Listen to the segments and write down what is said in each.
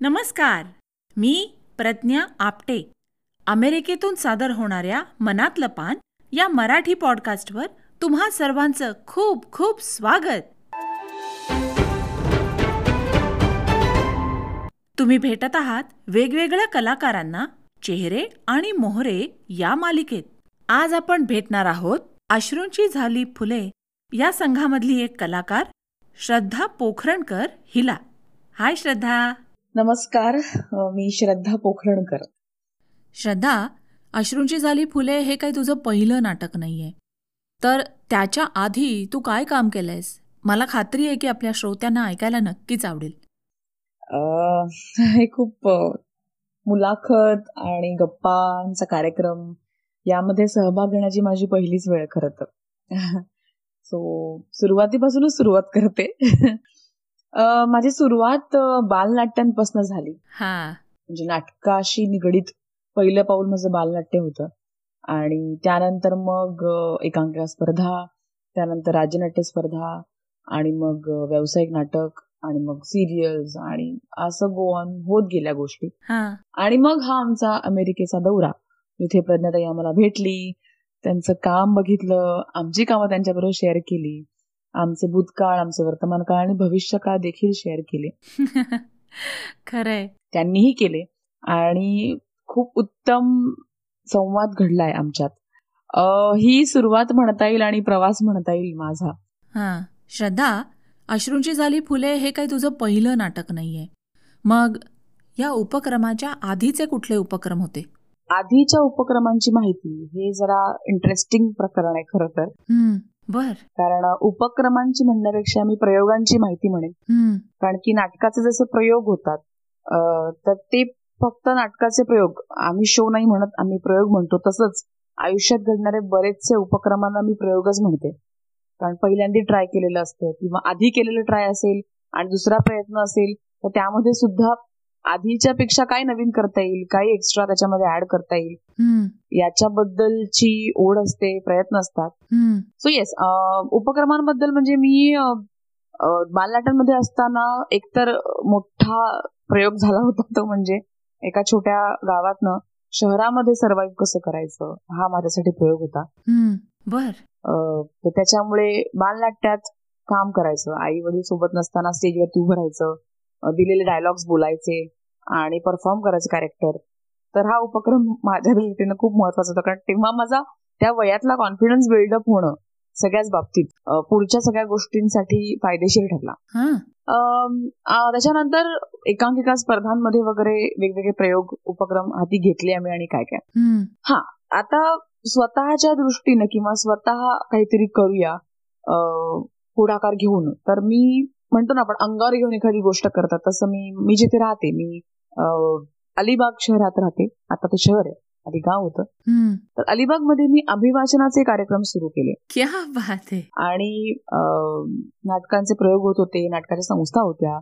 नमस्कार. मी प्रज्ञा आपटे. अमेरिकेतून सादर होणाऱ्या मनातलं पान या मराठी पॉडकास्टवर तुम्हा सर्वांचं खूप खूप स्वागत. तुम्ही भेटत आहात वेगवेगळ्या कलाकारांना चेहरे आणि मोहरे या मालिकेत. आज आपण भेटणार आहोत अश्रूंची झाली फुले या संघामधली एक कलाकार श्रद्धा पोखरणकर हिला. हाय श्रद्धा. नमस्कार मी श्रद्धा पोखरणकर. श्रद्धा अश्रूंची झाली फुले हे काही तुझं पहिलं नाटक नाहीये. तर त्याच्या आधी तू काय काम केलंयस? मला खात्री आहे की आपल्या श्रोत्यांना ऐकायला नक्कीच आवडेल. अ, हे खूप मुलाखत आणि गप्पांचा कार्यक्रम यामध्ये सहभाग घेण्याची माझी पहिलीच वेळ खरं तर. सो सुरुवातीपासूनच सुरुवात करते. माझी सुरुवात बालनाट्यांपासून झाली. हा. म्हणजे नाटकाशी निगडीत पहिलं पाऊल माझं बालनाट्य होतं. आणि त्यानंतर मग एकांकिका स्पर्धा त्यानंतर राज्यनाट्य स्पर्धा आणि मग व्यावसायिक नाटक आणि मग सिरियल्स आणि असं गो ऑन होत गेल्या गोष्टी. हा. आणि मग हा आमचा अमेरिकेचा दौरा. जिथे प्रज्ञाताई आम्हाला भेटली त्यांचं काम बघितलं आमची कामं त्यांच्याबरोबर शेअर केली. आमचे भूतकाळ आमचे वर्तमान काळ आणि भविष्यकाळ देखील शेअर केले. खरंय. त्यांनीही केले. आणि खूप उत्तम संवाद घडलाय आमच्यात. ही सुरुवात म्हणता येईल आणि प्रवास म्हणता येईल माझा. हा. श्रद्धा अश्रूंची झाली फुले हे काही तुझं पहिलं नाटक नाहीये. मग या उपक्रमाच्या आधीचे कुठले उपक्रम होते? आधीच्या उपक्रमांची माहिती हे जरा इंटरेस्टिंग प्रकरण आहे खरं तर. बर. कारण उपक्रमांची म्हणण्यापेक्षा मी प्रयोगांची माहिती म्हणेन. कारण की नाटकाचे जसे प्रयोग होतात तर ते फक्त नाटकाचे प्रयोग आम्ही शो नाही म्हणत आम्ही प्रयोग म्हणतो तसंच. आयुष्यात घडणारे बरेचसे उपक्रमांना मी प्रयोगच म्हणते. कारण पहिल्यांदा ट्राय केलेलं असतं किंवा आधी केलेलं ट्राय असेल आणि दुसरा प्रयत्न असेल तर त्यामध्ये सुद्धा आधीच्या पेक्षा काय नवीन करता येईल? काय एक्स्ट्रा त्याच्यामध्ये ऍड करता येईल? याच्याबद्दलची ओढ असते प्रयत्न असतात. सो येस उपक्रमांबद्दल म्हणजे मी बालनाट्यांमध्ये असताना एकतर मोठा प्रयोग झाला होता तो म्हणजे एका छोट्या गावातनं शहरामध्ये सर्वाईव्ह कसं करायचं? हा माझ्यासाठी प्रयोग होता. बर. त्याच्यामुळे बालनाट्यात काम करायचं. आई वडील सोबत नसताना स्टेजवरती उभं राहायचं. दिलेले डायलॉग्स बोलायचे आणि परफॉर्म करायचे कॅरेक्टर तर हा उपक्रम माझ्या दृष्टीनं खूप महत्त्वाचा होता. कारण तेव्हा माझा त्या वयातला कॉन्फिडन्स बिल्डअप होणं सगळ्याच बाबतीत पुढच्या सगळ्या गोष्टींसाठी फायदेशीर ठरला. हा. त्याच्यानंतर एकांकिका स्पर्धांमध्ये वगैरे वेगवेगळे प्रयोग उपक्रम हाती घेतले आम्ही आणि काय काय. हम्म. आता स्वतःच्या दृष्टीनं किंवा स्वतः काहीतरी करूया पुढाकार घेऊन तर मी म्हणतो ना आपण अंगावर घेऊन एखादी गोष्ट करतात. तसं मी मी जिथे राहते मी अलिबाग शहरात राहते. आता ते शहर आहे आधी गाव होतं. तर अलिबागमध्ये मी अभिवाचनाचे कार्यक्रम सुरू केले. क्या बात आहे. आणि नाटकांचे प्रयोग होत होते नाटकाच्या संस्था होत्या.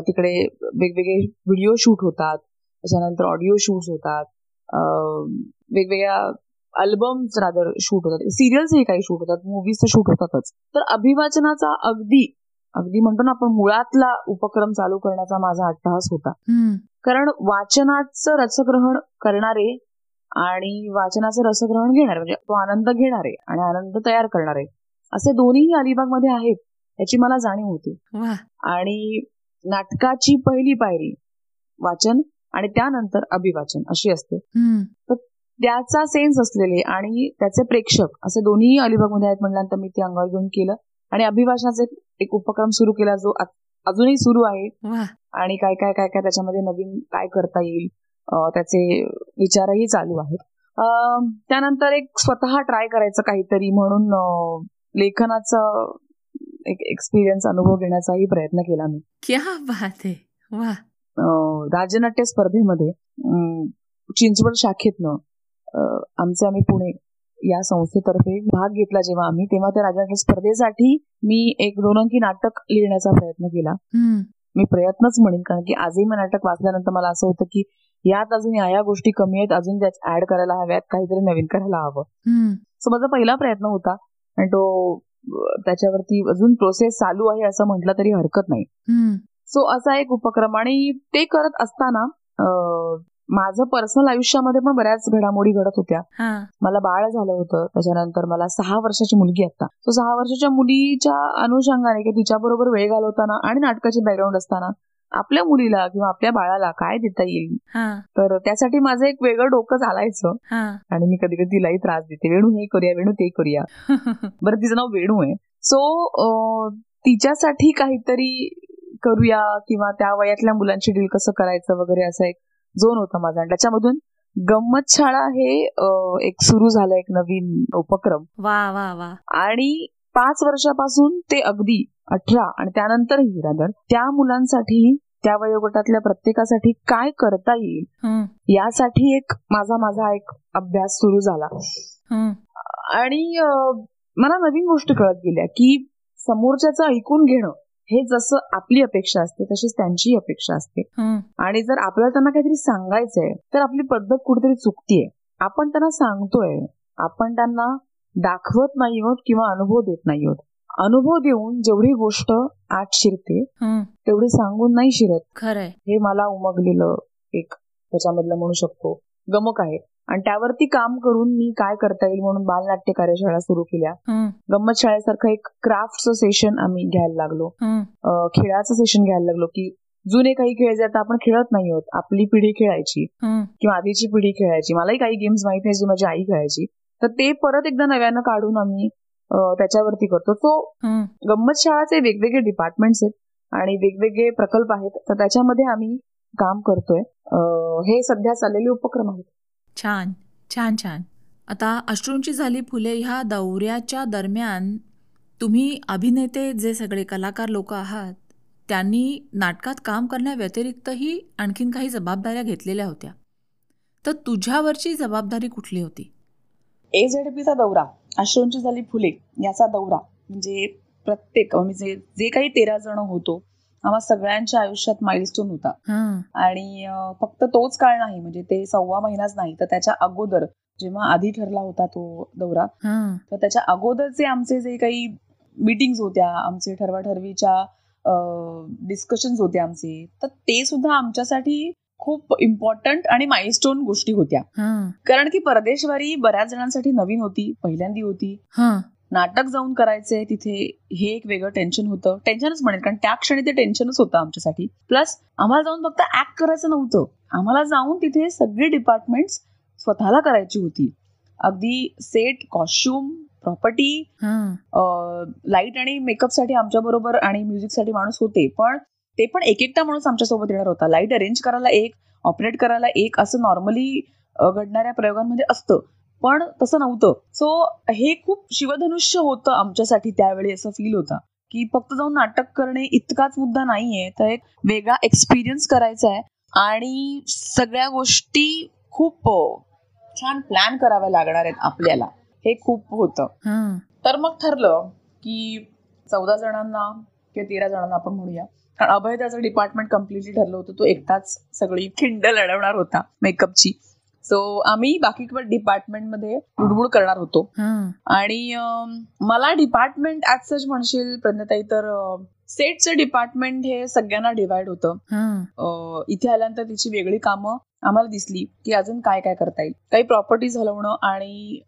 तिकडे वेगवेगळे व्हिडिओ शूट होतात. त्याच्यानंतर ऑडिओ शूट होतात. वेगवेगळ्या अल्बम्स रादर शूट होतात. सिरियल्सही काही शूट होतात. मूवीज तर शूट होतातच. तर अभिवाचनाचा अगदी अगदी म्हणतो ना आपण मुळातला उपक्रम चालू करण्याचा माझा अट्टहास होता. कारण वाचनाचं रसग्रहण करणारे आणि वाचनाचं रसग्रहण घेणारे म्हणजे तो आनंद घेणारे आणि आनंद तयार करणारे असे दोन्ही अलिबागमध्ये आहेत याची मला जाणीव होती. आणि नाटकाची पहिली पायरी वाचन आणि त्यानंतर अभिवाचन अशी असते. हम्म. त्याचा सेन्स असलेले आणि त्याचे प्रेक्षक असे दोन्ही अलिबागमध्ये आहेत म्हणल्यानंतर मी ते अंगावर घेऊन केलं. आणि अभिभाषणाचा एक- उपक्रम सुरू केला जो अजूनही सुरू आहे. आणि काय काय काय काय त्याच्यामध्ये नवीन काय करता येईल त्याचे विचारही चालू आहेत. त्यानंतर एक स्वतः ट्राय करायचं काहीतरी म्हणून लेखनाचा एक एक्सपिरियन्स अनुभव घेण्याचाही प्रयत्न केला मी. क्या बात आहे. वा. अं, राज्यनाट्य स्पर्धेमध्ये चिंचवड शाखेतनं आमचे आम्ही पुणे या संस्थेतर्फे भाग घेतला जेव्हा आम्ही तेव्हा त्या राज्यनाट्य स्पर्धेसाठी मी एक दोन अंकी नाटक लिहिण्याचा प्रयत्न केला. मी प्रयत्नच म्हणेन कारण की आजही मी नाटक वाचल्यानंतर मला असं होतं की यात अजून या या गोष्टी कमी आहेत अजून त्यात ऍड करायला हव्यात काहीतरी नवीन करायला हवं. सो माझा पहिला प्रयत्न होता आणि तो त्याच्यावरती अजून प्रोसेस चालू आहे असं म्हटलं तरी हरकत नाही. सो असा एक उपक्रम आणि ते करत असताना माझं पर्सनल आयुष्यामध्ये पण बऱ्याच घडामोडी घडत होत्या. मला बाळ झालं होतं त्याच्यानंतर मला सहा वर्षाची मुलगी आता. सो सहा वर्षाच्या मुलीच्या अनुषंगाने की तिच्या बरोबर वेळ घालवताना आणि नाटकाचे बॅकग्राऊंड असताना आपल्या मुलीला किंवा आपल्या बाळाला काय देता येईल? तर त्यासाठी माझं एक वेगळं डोकं चालायचं हा. आणि मी कधी कधी तिलाही त्रास देते. वेणू हे करूया वेणू ते करूया. बरं तिचं नाव वेणू आहे. सो तिच्यासाठी काहीतरी करूया किंवा त्या वयातल्या मुलांची डील कसं करायचं वगैरे असा एक झोन होता माझा. आणि त्याच्यामधून गंमत शाळा हे एक सुरू झालं एक नवीन उपक्रम. वा वा वा. आणि पाच वर्षापासून ते अगदी अठरा आणि त्यानंतरही रादर त्या मुलांसाठी त्या वयोगटातल्या प्रत्येकासाठी काय करता येईल यासाठी एक माझा माझा एक अभ्यास सुरू झाला. आणि मला नवीन गोष्टी कळत गेल्या की समोरच्याचं ऐकून घेणं हे जसं आपली अपेक्षा असते तशीच त्यांची अपेक्षा असते. आणि जर आपल्याला त्यांना काहीतरी सांगायचंय तर आपली पद्धत कुठेतरी चुकतीये. आपण त्यांना सांगतोय आपण त्यांना दाखवत नाही आहोत किंवा अनुभव देत नाही आहोत. अनुभव देऊन जेवढी गोष्ट आत शिरते. तेवढी सांगून नाही शिरत. खरंय. हे मला उमगलेलं एक त्याच्यामधलं म्हणू शकतो गमक आहे. आणि त्यावरती काम करून मी काय करता येईल म्हणून बालनाट्य कार्यशाळा सुरू केल्या. गंमत शाळेसारखं एक क्राफ्टचं सेशन आम्ही घ्यायला लागलो. खेळाचं सेशन घ्यायला लागलो की जुने काही खेळ जे आता आपण खेळत नाही आहोत आपली पिढी खेळायची. किंवा आधीची पिढी खेळायची. मलाही काही गेम्स माहीत नाही जी माझी आई खेळायची. तर ते परत एकदा नव्यानं काढून आम्ही त्याच्यावरती करतो. तो. गंमत शाळाचे वेगवेगळे डिपार्टमेंट्स आहेत आणि वेगवेगळे प्रकल्प आहेत. तर त्याच्यामध्ये आम्ही काम करतोय. हे सध्या चाललेले उपक्रम आहेत. छान छान छान. आता अश्रूंची झाली फुले ह्या दौऱ्याच्या दरम्यान तुम्ही अभिनेते जे सगळे कलाकार लोक आहात त्यांनी नाटकात काम करण्याव्यतिरिक्तही आणखीन काही जबाबदाऱ्या घेतलेल्या होत्या. तर तुझ्यावरची जबाबदारी कुठली होती? एझेडपीचा दौरा अश्रूंची झाली फुले याचा दौरा म्हणजे प्रत्येक म्हणजे जे काही तेरा जण होतो आम्हा सगळ्यांच्या आयुष्यात माइलस्टोन होता. आणि फक्त तोच काळ नाही म्हणजे ते सव्वा महिनाच नाही तर त्याच्या अगोदर जेव्हा आधी ठरला होता तो दौरा तर त्याच्या अगोदरचे आमचे जे काही मीटिंग्स होत्या आमचे ठरवाठरवीच्या डिस्कशन्स होते आमचे तर ते सुद्धा आमच्यासाठी खूप इम्पॉर्टंट आणि माइलस्टोन गोष्टी होत्या. कारण की परदेशवारी बऱ्याच जणांसाठी नवीन होती पहिल्यांदी होती. नाटक जाऊन करायचंय तिथे हे एक वेगळं टेन्शन होतं. टेन्शनच म्हणेल कारण त्या क्षणी ते टेन्शनच होतं आमच्यासाठी. प्लस आम्हाला जाऊन फक्त ऍक्ट करायचं नव्हतं. आम्हाला जाऊन तिथे सगळी डिपार्टमेंट स्वतःला करायची होती. अगदी सेट कॉस्ट्युम प्रॉपर्टी लाइट आणि मेकअपसाठी आमच्या बरोबर आणि म्युझिकसाठी माणूस होते. पण ते पण एक एकटा माणूस आमच्यासोबत येणार होता. लाइट अरेंज करायला एक ऑपरेट करायला एक असं नॉर्मली घडणाऱ्या प्रयोगांमध्ये असतं. पण तसं नव्हतं. सो हे खूप शिवधनुष्य होतं आमच्यासाठी त्यावेळी असं फील होतं. की फक्त जाऊन नाटक करणे इतकाच मुद्दा नाहीये. तर एक वेगळा एक्सपिरियन्स करायचा आहे. आणि सगळ्या गोष्टी खूप छान प्लॅन कराव्या लागणार आहेत आपल्याला. हे खूप होतं. तर मग ठरलं की चौदा जणांना किंवा तेरा जणांना आपण म्हणूया. कारण अभय त्याचं डिपार्टमेंट कम्प्लिटली ठरलं होतं. तो एकटाच सगळी खिंड लढवणार होता मेकअपची सो आम्ही बाकी डिपार्टमेंटमध्ये लुडबुड करणार होतो. हं, आणि मला डिपार्टमेंट ऍज सच म्हणशील प्रज्ञताई तर सेटचं डिपार्टमेंट हे सगळ्यांना डिवाइड होतं. इथे आल्यानंतर तिची वेगळी कामं आम्हाला दिसली की अजून काय काय करता येईल. काही प्रॉपर्टीज हलवणं आणि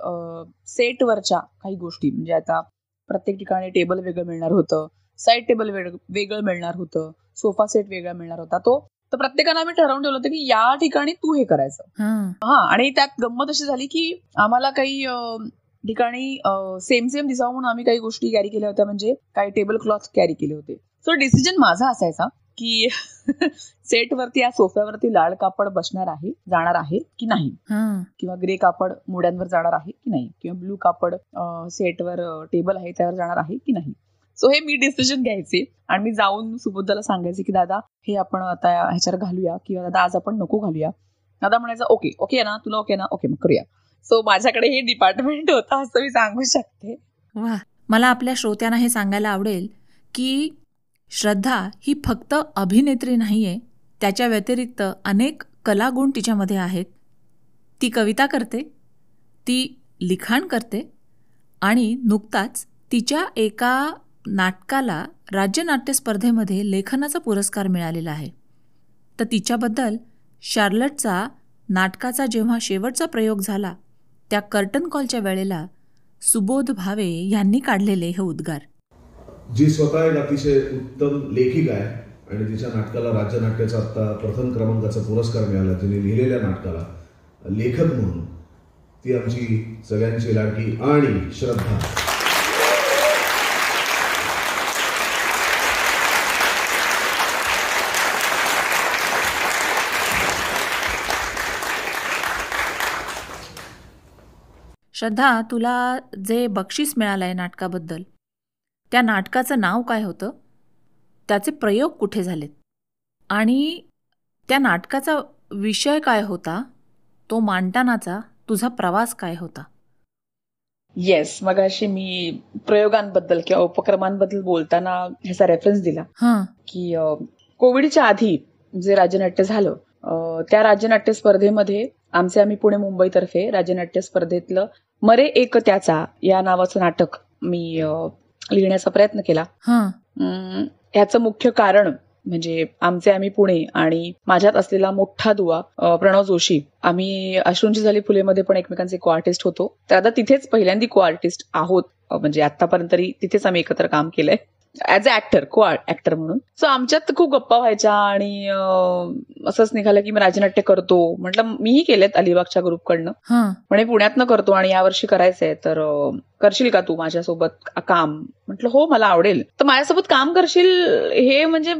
सेटवरच्या काही गोष्टी म्हणजे आता प्रत्येक ठिकाणी टेबल वेगळं मिळणार होतं साईड टेबल वेगळं मिळणार होतं सोफा सेट वेगळा मिळणार होता. तो तर प्रत्येकानं आम्ही ठरवून ठेवलं होतं की या ठिकाणी तू हे करायचं. हं, आणि त्यात गंमत अशी झाली की आम्हाला काही ठिकाणी सेम सेम दिसावं म्हणून आम्ही काही गोष्टी कॅरी केल्या होत्या. म्हणजे काही टेबल क्लॉथ कॅरी केले होते. सो डिसिजन माझा असायचा की सेटवरती या सोफ्यावरती लाल कापड बसणार आहे जाणार आहे की नाही? किंवा ग्रे कापड मुड्यांवर जाणार आहे की नाही? किंवा ब्लू कापड सेटवर टेबल आहे त्यावर जाणार आहे की नाही? सो हे मी डिसिजन घ्यायचे. आणि मी जाऊन सुबोधाला सांगायचे की दादा हे आपण आता ह्याच्यावर घालूया किंवा दादा आज आपण नको घालूया. दादा म्हणायचं ओके ओके ना तुला ओके ना? ओके मग करूया. सो माझ्याकडे हे डिपार्टमेंट होतं असं मी सांगू शकते. वा. मला आपल्या श्रोत्यांना हे सांगायला आवडेल की श्रद्धा ही फक्त अभिनेत्री नाही आहे त्याच्या व्यतिरिक्त अनेक कलागुण तिच्यामध्ये आहेत. ती कविता करते ती लिखाण करते आणि नुकताच तिच्या एका नाटकाला राज्य नाट्य स्पर्धेमध्ये लेखनाचा पुरस्कार मिळालेला आहे. तर तिच्याबद्दल शार्लटचा नाटकाचा जेव्हा शेवटचा प्रयोग झाला त्या कर्टन कॉलच्या वेळेला सुबोध भावे यांनी काढलेले हे उद्गार. जी स्वतः एक अतिशय उत्तम लेखिका आहे आणि तिच्या नाटकाला राज्य नाट्याचा आत्ता प्रथम क्रमांकाचा पुरस्कार मिळाला तिने लिहिलेल्या नाटकाला लेखक म्हणून. ती आमची सगळ्यांची लाडकी आणि श्रद्धा. श्रद्धा तुला जे बक्षीस मिळालं आहे नाटकाबद्दल त्या नाटकाचं नाव काय होतं? त्याचे प्रयोग कुठे झालेत? आणि त्या नाटकाचा विषय काय होता? तो मांडतानाचा तुझा प्रवास काय होता? येस मग अशी मी प्रयोगांबद्दल किंवा उपक्रमांबद्दल बोलताना ह्याचा रेफरन्स दिला. हां. की कोविडच्या आधी जे राज्यनाट्य झालं त्या राज्यनाट्य स्पर्धेमध्ये आमचे आम्ही पुणे मुंबईतर्फे राज्यनाट्य स्पर्धेतलं मरे एक त्याचा या नावाचं नाटक मी लिहिण्याचा प्रयत्न केला. हां. अं, याचं मुख्य कारण म्हणजे आमचे आम्ही पुणे आणि माझ्यात असलेला मोठा दुवा प्रणव जोशी. आम्ही अश्रूंची झाली फुलेमध्ये पण एकमेकांचे को आर्टिस्ट होतो. तर आता तिथेच पहिल्यांदा को आर्टिस्ट आहोत म्हणजे आतापर्यंत तरी तिथेच आम्ही एकत्र काम केलंय. ऍज अ ऍक्टर को ऍक्टर म्हणून. सो आमच्यात खूप गप्पा व्हायच्या आणि असंच निघालं की मी राजनाट्य करतो. म्हटलं मीही केलेत अलिबागच्या ग्रुपकडनं. हां. म्हणे पुण्यातनं करतो आणि यावर्षी करायचंय. तर करशील का तू माझ्यासोबत काम? म्हटलं हो मला आवडेल. तर माझ्यासोबत काम करशील हे म्हणजे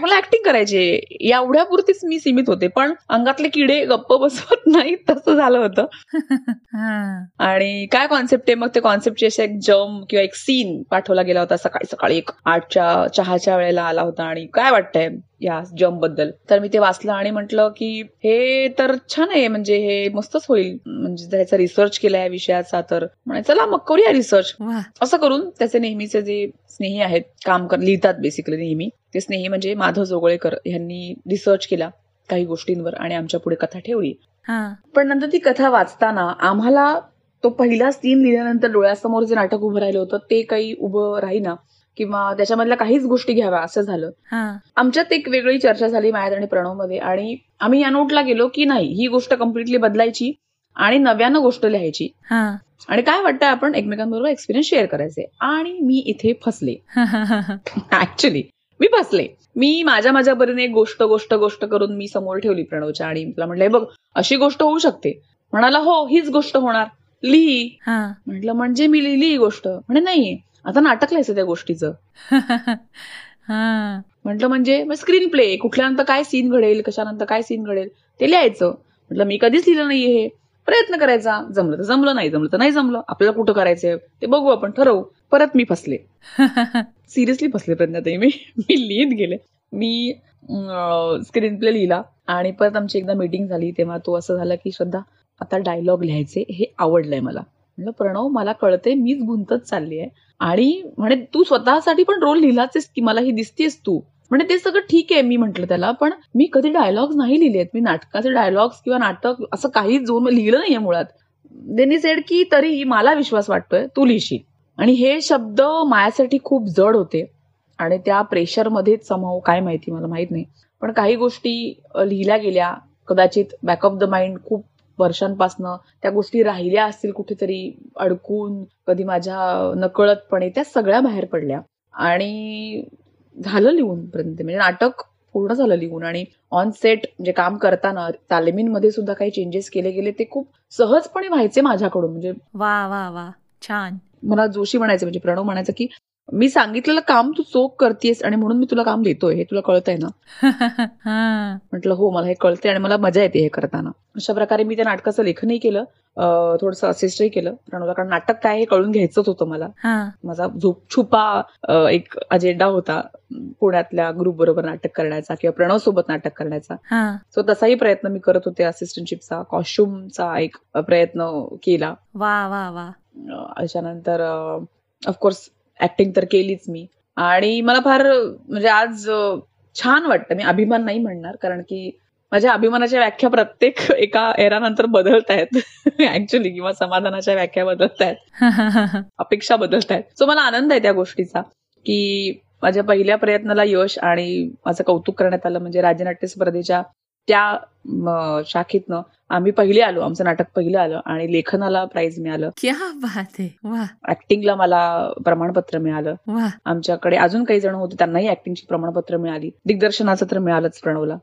मला ऍक्टिंग करायचे एवढ्यापुरतीच मी सीमित होते. पण अंगातले किडे गप्प बसवत नाही तसं झालं होतं. आणि काय कॉन्सेप्ट आहे? मग ते कॉन्सेप्टची अशी एक जम किंवा एक सीन पाठवला गेला होता सकाळी सकाळी एक. आठच्या चहाच्या वेळेला आला होता आणि काय वाटतंय या जमबद्दल? तर मी ते वाचलं आणि म्हटलं की हे तर छान आहे म्हणजे हे मस्तच होईल. म्हणजे ह्याचा रिसर्च केला या विषयाचा तर. म्हणे चला मग करूया रिसर्च असं करून त्याचे नेहमीचे जे स्नेही आहेत काम कर लिहितात बेसिकली नेहमी. ते स्नेही म्हणजे माधव जोगळेकर यांनी रिसर्च केला काही गोष्टींवर आणि आमच्या पुढे कथा ठेवली. पण नंतर ती कथा वाचताना आम्हाला तो पहिला सीन लिहिल्यानंतर डोळ्यासमोर जे नाटक उभं राहिलं होतं ते काही उभं राहीना. किंवा त्याच्यामधल्या काहीच गोष्टी घ्याव्या असं झालं. हां. आमच्यात एक वेगळी चर्चा झाली माझ्यात आणि प्रणवमध्ये आणि आम्ही या नोटला गेलो की नाही ही गोष्ट कम्प्लिटली बदलायची आणि नव्यानं गोष्ट लिहायची. हां. आणि काय वाटतं आपण एकमेकांबरोबर एक्सपिरियन्स शेअर करायचे? आणि मी इथे फसले. ऍक्च्युली मी फसले. मी माझ्या माझ्या परीने एक गोष्ट गोष्ट गोष्ट करून मी समोर ठेवली प्रणवच्या आणि तुला म्हटलं "हे बघ अशी गोष्ट होऊ शकते. म्हणाला हो हीच गोष्ट होणार. लिही. हां. म्हटलं म्हणजे मी लिहिली ही गोष्ट. म्हणे नाही आता नाटक लिहायचं त्या गोष्टीचं. हां. म्हटलं म्हणजे स्क्रीन प्ले कुठल्यानंतर काय सीन घडेल कशानंतर काय सीन घडेल ते लिहायचं. म्हटलं मी कधीच लिहिलं नाहीये हे. प्रयत्न करायचा. जमलं तर जमलं नाही जमलं तर नाही जमलं. आपल्याला कुठं करायचंय ते बघू आपण. ठरवू. परत मी फसले. सिरियसली फसले प्रज्ञाताई मी. मी लिहित गेले. मी स्क्रीन प्ले लिहिला. आणि परत आमची एकदा मीटिंग झाली तेव्हा तो असं झाला की श्रद्धा आता डायलॉग लिहायचे हे आवडलंय मला. म्हणलं प्रणव मला कळते मीच गुंतत चालली आहे आणि म्हणे तू स्वतःसाठी पण रोल लिहिलाच आहेस की मला ही दिसतेस तू? म्हणजे ते सगळं ठीक आहे मी म्हंटल त्याला पण मी कधी डायलॉग्स नाही लिहिलेत. मी नाटकाचे डायलॉग्स किंवा नाटक असं काही जोन लिहिलं नाहीये मुळात. देनी सेड की तरी मला विश्वास वाटतोय तू लिहिशील. आणि हे शब्द माझ्यासाठी खूप जड होते. आणि त्या प्रेशरमध्येच समाव काय माहिती मला माहीत नाही. पण काही गोष्टी लिहिल्या गेल्या. कदाचित बॅक ऑफ द माइंड खूप वर्षांपासनं त्या गोष्टी राहिल्या असतील कुठेतरी अडकून कधी माझ्या नकळतपणे त्या सगळ्या बाहेर पडल्या. आणि झालं लिहून पर्यंत म्हणजे नाटक पूर्ण झालं लिहून. आणि ऑन सेट म्हणजे काम करताना तालमींमध्ये सुद्धा काही चेंजेस केले गेले ते खूप सहजपणे व्हायचे माझ्याकडून. म्हणजे वा वा वा. छान. मला जोशी म्हणायचं म्हणजे प्रणव म्हणायचं की मी सांगितलेलं काम तू चोख करतेस आणि म्हणून मी तुला काम देतोय हे तुला कळतंय ना? हां. म्हटलं हो मला हे कळतंय आणि मला मजा येते हे करताना. अशा प्रकारे मी त्या नाटकाचं लेखनही केलं. थोडंसं असिस्टही केलं. प्रणवला कारण नाटक काय हे कळून घ्यायचंच होतं मला. हां. माझा झोप छुपा एक अजेंडा होता पुण्यातल्या ग्रुप बरोबर नाटक करण्याचा किंवा प्रणव सोबत नाटक करण्याचा. सो तसाही प्रयत्न मी करत होते असिस्टंटशिपचा कॉस्ट्युमचा एक प्रयत्न केला. वा वा वा. अशानंतर ऑफकोर्स ऍक्टिंग तर केलीच मी. आणि मला फार म्हणजे आज छान वाटतं. मी अभिमान नाही म्हणणार कारण की माझ्या अभिमानाच्या व्याख्या प्रत्येक एका एरानंतर बदलत आहेत ऍक्च्युली किंवा समाधानाच्या व्याख्या बदलत आहेत अपेक्षा बदलत आहेत सो मला आनंद आहे त्या गोष्टीचा की माझ्या पहिल्या प्रयत्नाला यश आणि माझं कौतुक करण्यात आलं. म्हणजे राज्यनाट्य स्पर्धेच्या त्या शाखेतनं आम्ही पहिले आलो आमचं नाटक पहिलं आलं आणि लेखनाला प्राइज मिळालं. वा ऍक्टिंगला मला प्रमाणपत्र मिळालं. आमच्याकडे अजून काही जण होते त्यांनाही ऍक्टिंगची प्रमाणपत्र मिळाली. दिग्दर्शनाचं तर मिळालंच प्रणवला.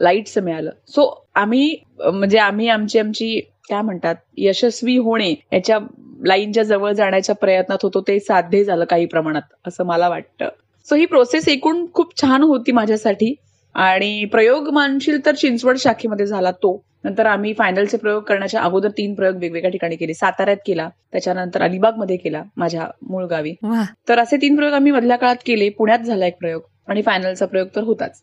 लाईटचं मिळालं. सो आम्ही म्हणजे आम्ही आमची आमची काय म्हणतात यशस्वी होणे याच्या लाईनच्या जवळ जाण्याच्या प्रयत्नात होतो ते साध्य झालं काही प्रमाणात असं मला वाटतं. सो ही प्रोसेस एकूण खूप छान होती माझ्यासाठी. आणि प्रयोग मानशील तर चिंचवड शाखेमध्ये झाला तो. नंतर आम्ही फायनलचे प्रयोग करण्याच्या अगोदर तीन प्रयोग वेगवेगळ्या ठिकाणी केले. साताऱ्यात केला त्याच्यानंतर अलिबागमध्ये केला माझ्या मूळ गावी. तर असे तीन प्रयोग आम्ही मधल्या काळात केले. पुण्यात झाला एक प्रयोग आणि फायनलचा प्रयोग तर होताच.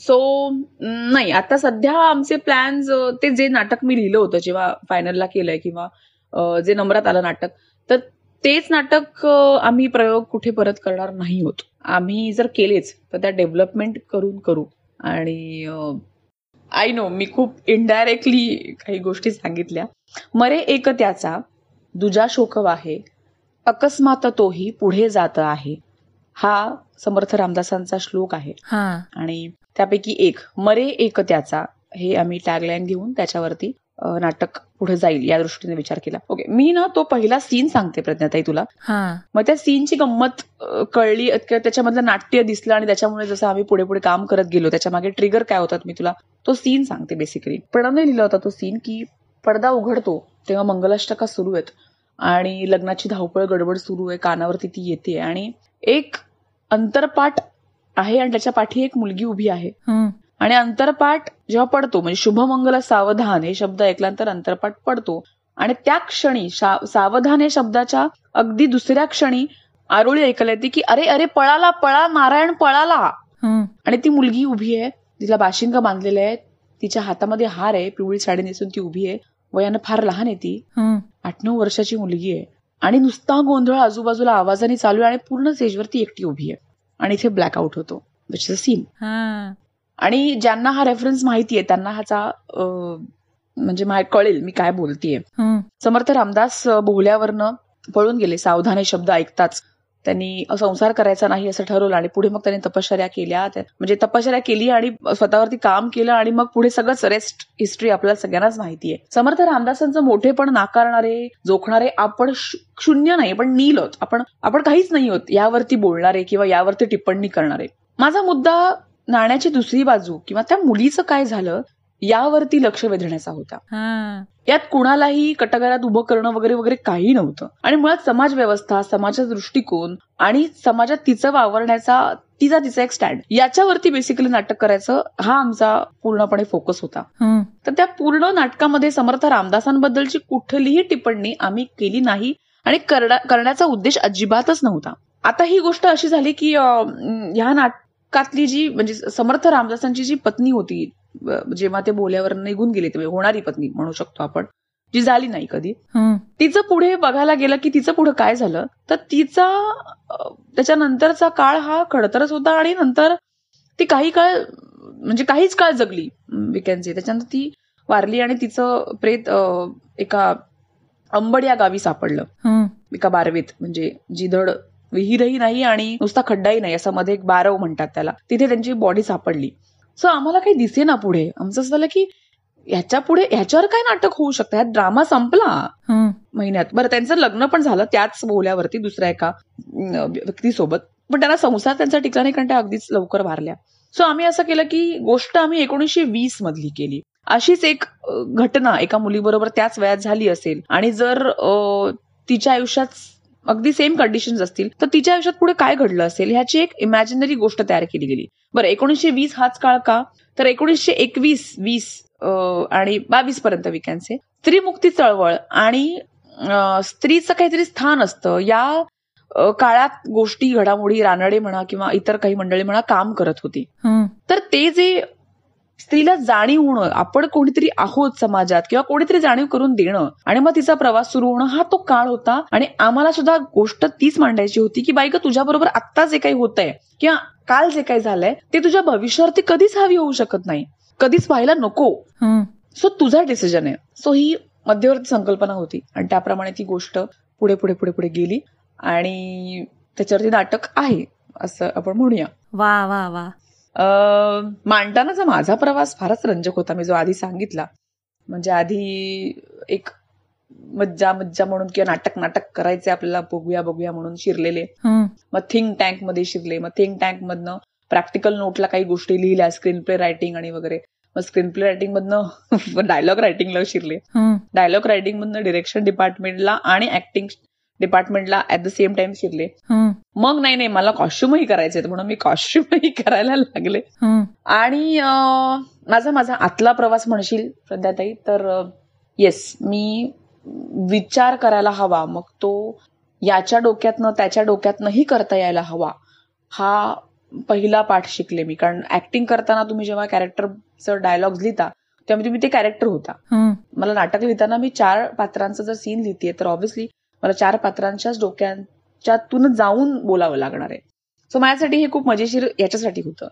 सो नाही आता सध्या आमचे प्लॅन्स ते जे नाटक मी लिहिलं होतं जेव्हा फायनलला केलंय किंवा जे नंबरात आलं नाटक तर तेच नाटक आम्ही प्रयोग कुठे परत करणार नाही होत. आम्ही जर केलेच तर त्या डेव्हलपमेंट करून करू. आणि आय नो मी खूप इनडायरेक्टली काही गोष्टी सांगितल्या. मरे एक त्याचा दुजा शोकव आहे. अकस्मात तोही पुढे जात आहे. हा समर्थ रामदासांचा श्लोक आहे. आणि त्यापैकी एक मरे एक त्याचा हे आम्ही टॅगलाईन घेऊन त्याच्यावरती नाटक पुढे जाईल या दृष्टीने विचार केला. ओके मी ना तो पहिला सीन सांगते प्रज्ञाताई तुला. हा. मग त्या सीनची गंमत कळली त्याच्यामधलं नाट्य दिसलं आणि त्याच्यामुळे जसं आम्ही पुढे पुढे काम करत गेलो त्याच्यामागे ट्रिगर काय होतात मी तुला तो सीन सांगते बेसिकली प्रणवने लिहिला होता तो सीन की पडदा उघडतो तेव्हा मंगलाष्टका सुरू आहेत आणि लग्नाची धावपळ गडबड सुरू आहे कानावरती ती येते आणि एक अंतरपाठ आहे आणि त्याच्या पाठी एक मुलगी उभी आहे. आणि अंतरपाठ जेव्हा पडतो म्हणजे शुभमंगल सावधान हे शब्द ऐकल्यानंतर अंतरपाठ पडतो आणि त्या क्षणी सावधान या शब्दाच्या अगदी दुसऱ्या क्षणी आरोळी ऐकायला येते की अरे अरे पळाला पळा नारायण पळाला. आणि ती मुलगी उभी आहे तिला बाशिंग बांधलेलं आहे तिच्या हातामध्ये हार आहे पिवळी साडी नेसून ती उभी आहे वयानं फार लहान आहे ती. आठ नऊ वर्षाची मुलगी आहे आणि नुसता गोंधळ आजूबाजूला आवाजाने चालू आहे आणि पूर्ण स्टेजवरती एकटी उभी आहे आणि इथे ब्लॅकआउट होतो सीन. आणि ज्यांना हा रेफरन्स माहितीये त्यांना ह्याचा म्हणजे कळेल मी काय बोलतीये. हं. समर्थ रामदास बोहल्यावरनं पळून गेले. सावधान हे शब्द ऐकताच. त्यांनी संसार करायचा नाही असं ठरवलं आणि पुढे मग त्यांनी तपश्चर्या केल्या. म्हणजे तपश्चर्या केली आणि स्वतःवरती काम केलं आणि मग पुढे सगळंच रेस्ट हिस्ट्री आपल्याला सगळ्यांनाच माहिती आहे समर्थ रामदासांचं मोठेपण नाकारणारे जोखणारे आपण शून्य नाही पण नील आहोत. आपण आपण काहीच नाही होत यावरती बोलणारे किंवा यावरती टिप्पणी करणारे. माझा मुद्दा नाण्याची दुसरी बाजू किंवा त्या मुलीचं काय झालं यावरती लक्ष वेधण्याचा होता हा. यात कुणालाही कटघरात उभं करणं वगैरे वगैरे काही नव्हतं आणि मुळात समाज व्यवस्था समाजाचा दृष्टिकोन आणि समाजात तिचं वावरण्याचा तिचा तिचा एक स्टँड याच्यावरती बेसिकली नाटक करायचं हा आमचा पूर्णपणे फोकस होता हं. तर त्या पूर्ण नाटकामध्ये समर्थ रामदासांबद्दलची कुठलीही टिप्पणी आम्ही केली नाही आणि करण्या- करण्याचा उद्देश अजिबातच नव्हता आता ही गोष्ट अशी झाली की ह्या नाटकातली जी म्हणजे समर्थ रामदासांची जी पत्नी होती जेव्हा ते बोल्यावर निघून गेले तेव्हा होणारी पत्नी म्हणू शकतो आपण जी झाली नाही कधी. तिचं पुढे बघायला गेलं की तिचं पुढे काय झालं तर तिचा त्याच्यानंतरचा काळ हा खडतरच होता आणि नंतर ती काही काळ म्हणजे काहीच काळ जगली विकॅन्सी त्याच्यानंतर ती वारली आणि तिचं प्रेत एका अंबड या गावी सापडलं. एका बारवेत म्हणजे जिधड विहीरही नाही आणि नुसता खड्डाही नाही असं मध्ये एक बारव म्हणतात त्याला. तिथे त्यांची बॉडी सापडली. सो आम्हाला काही दिसे ना पुढे. आमचं असं झालं की ह्याच्या पुढे ह्याच्यावर काय नाटक होऊ शकतं? ह्यात ड्रामा संपला. महिन्यात. बरं त्यांचं लग्न पण झालं त्याच बोल्यावरती दुसऱ्या एका व्यक्तीसोबत. पण त्यांना संसार त्यांचा टिकला नाही कारण त्या अगदीच लवकर वारल्या. सो आम्ही असं केलं की गोष्ट आम्ही एकोणीसशे वीस मधली केली. अशीच एक घटना एका मुलीबरोबर त्याच वयात झाली असेल. आणि जर तिच्या आयुष्यात अगदी सेम कंडिशन्स असतील तर तिच्या आयुष्यात पुढे काय घडलं असेल ह्याची एक इमॅजिनरी गोष्ट तयार केली गेली. बरं एकोणीसशे वीस हाच काळ का? तर एकोणीसशे एकवीस वीस आणि बावीस पर्यंत विकॅन्से स्त्रीमुक्ती चळवळ आणि स्त्रीचं काहीतरी स्थान असतं. या काळात गोष्टी घडामोडी रानडे म्हणा किंवा इतर काही मंडळी म्हणा काम करत होती. तर ते जे स्त्रीला जाणीव होणं आपण कोणीतरी आहोत समाजात किंवा कोणीतरी जाणीव करून देणं आणि मग तिचा प्रवास सुरू होणं हा तो काळ होता. आणि आम्हाला सुद्धा गोष्ट तीच मांडायची होती की बाई तुझ्या बरोबर आत्ता जे काही होतंय किंवा काल जे काही झालंय ते तुझ्या भविष्यावरती कधीच हवी होऊ शकत नाही. कधीच व्हायला नको. सो तुझा डिसिजन आहे. सो ही मध्यवर्ती संकल्पना होती. आणि त्याप्रमाणे ती गोष्ट पुढे पुढे पुढे पुढे गेली. आणि त्याच्यावरती नाटक आहे असं आपण म्हणूया. वा वा वा. मांडतानाचा माझा प्रवास फारच रंजक होता. मी जो आधी सांगितला. म्हणजे आधी एक मज्जा मज्जा म्हणून किंवा नाटक नाटक करायचे आपल्याला बघूया बघूया म्हणून शिरलेले. मग थिंक टँकमध्ये शिरले. मग थिंक टँक मधनं प्रॅक्टिकल नोटला काही गोष्टी लिहिल्या स्क्रीन प्ले रायटिंग आणि वगैरे. मग स्क्रीन प्ले रायटिंग मधनं डायलॉग रायटिंगला शिरले. डायलॉग रायटिंग मधनं डिरेक्शन डिपार्टमेंटला आणि ऍक्टिंग डिपार्टमेंटला ऍट द सेम टाइम शिरले. मग नाही नाही मला कॉस्ट्युमही करायचे म्हणून मी कॉस्ट्युमही करायला लागले. आणि माझा माझा आतला प्रवास म्हणशील श्रद्धाताई तर येस मी विचार करायला हवा. मग तो याच्या डोक्यातनं त्याच्या डोक्यातनंही करता यायला हवा. हा पहिला पाठ शिकले मी. कारण ऍक्टिंग करताना तुम्ही जेव्हा कॅरेक्टरचं डायलॉग्स लिहिता तेव्हा तुम्ही ते कॅरेक्टर होता. मला नाटक लिहिताना मी चार पात्रांचं जर सीन लिहिते तर ऑब्व्हियसली मला चार पात्रांच्याच डोक्यांच्यातून जाऊन बोलावं लागणार आहे. सो माझ्यासाठी हे खूप मजेशीर याच्यासाठी होतं.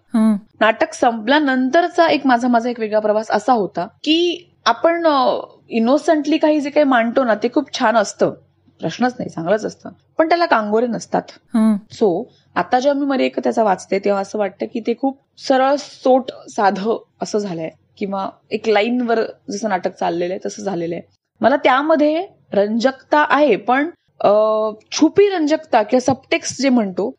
नाटक संपल्यानंतरचा एक माझा माझा एक वेगळा प्रवास असा होता की आपण इनोसंटली काही जे काही मांडतो ना ते खूप छान असतं. प्रश्नच नाही चांगलंच असतं. पण त्याला कांगोरे नसतात. सो आता जेव्हा मी मध्ये एक त्याचा वाचते तेव्हा असं वाटतं की ते खूप सरळ सोट साधं असं झालंय. किंवा एक लाईनवर जसं नाटक चाललेलं आहे तसं झालेलं आहे. मला त्यामध्ये रंजकता आहे पण छुपी रंजकता किंवा सबटेक्स्ट जे म्हणतो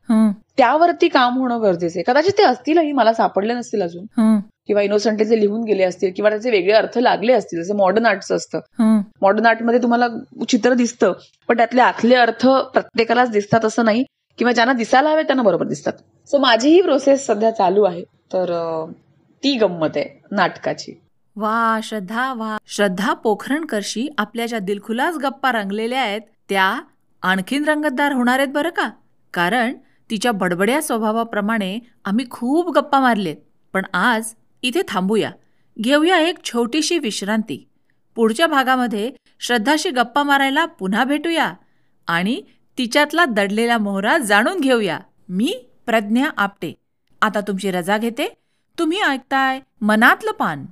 त्यावरती काम होणं गरजेचं आहे. कदाचित ते असतीलही मला सापडले नसतील अजून. किंवा इनोसंटली जे लिहून गेले असतील किंवा त्याचे वेगळे अर्थ लागले असतील जसं मॉडर्न आर्टचं असतं. मॉडर्न आर्टमध्ये तुम्हाला चित्र दिसतं पण त्यातले आतले अर्थ प्रत्येकालाच दिसतात असं नाही किंवा ज्यांना दिसायला हवे त्यांना बरोबर दिसतात. सो माझी ही प्रोसेस सध्या चालू आहे. तर ती गंमत आहे नाटकाची. वा श्रद्धा वा. श्रद्धा पोखरणकरशी आपल्या ज्या दिलखुलास गप्पा रंगलेल्या आहेत त्या आणखीन रंगतदार होणार आहेत बरं का? कारण तिच्या बडबड्या स्वभावाप्रमाणे आम्ही खूप गप्पा मारलेत. पण आज इथे थांबूया. घेऊया एक छोटीशी विश्रांती. पुढच्या भागामध्ये श्रद्धाशी गप्पा मारायला पुन्हा भेटूया. आणि तिच्यातला दडलेला मोहरा जाणून घेऊया. मी प्रज्ञा आपटे. आता तुमची रजा घेते. तुम्ही ऐकताय मनातलं पान.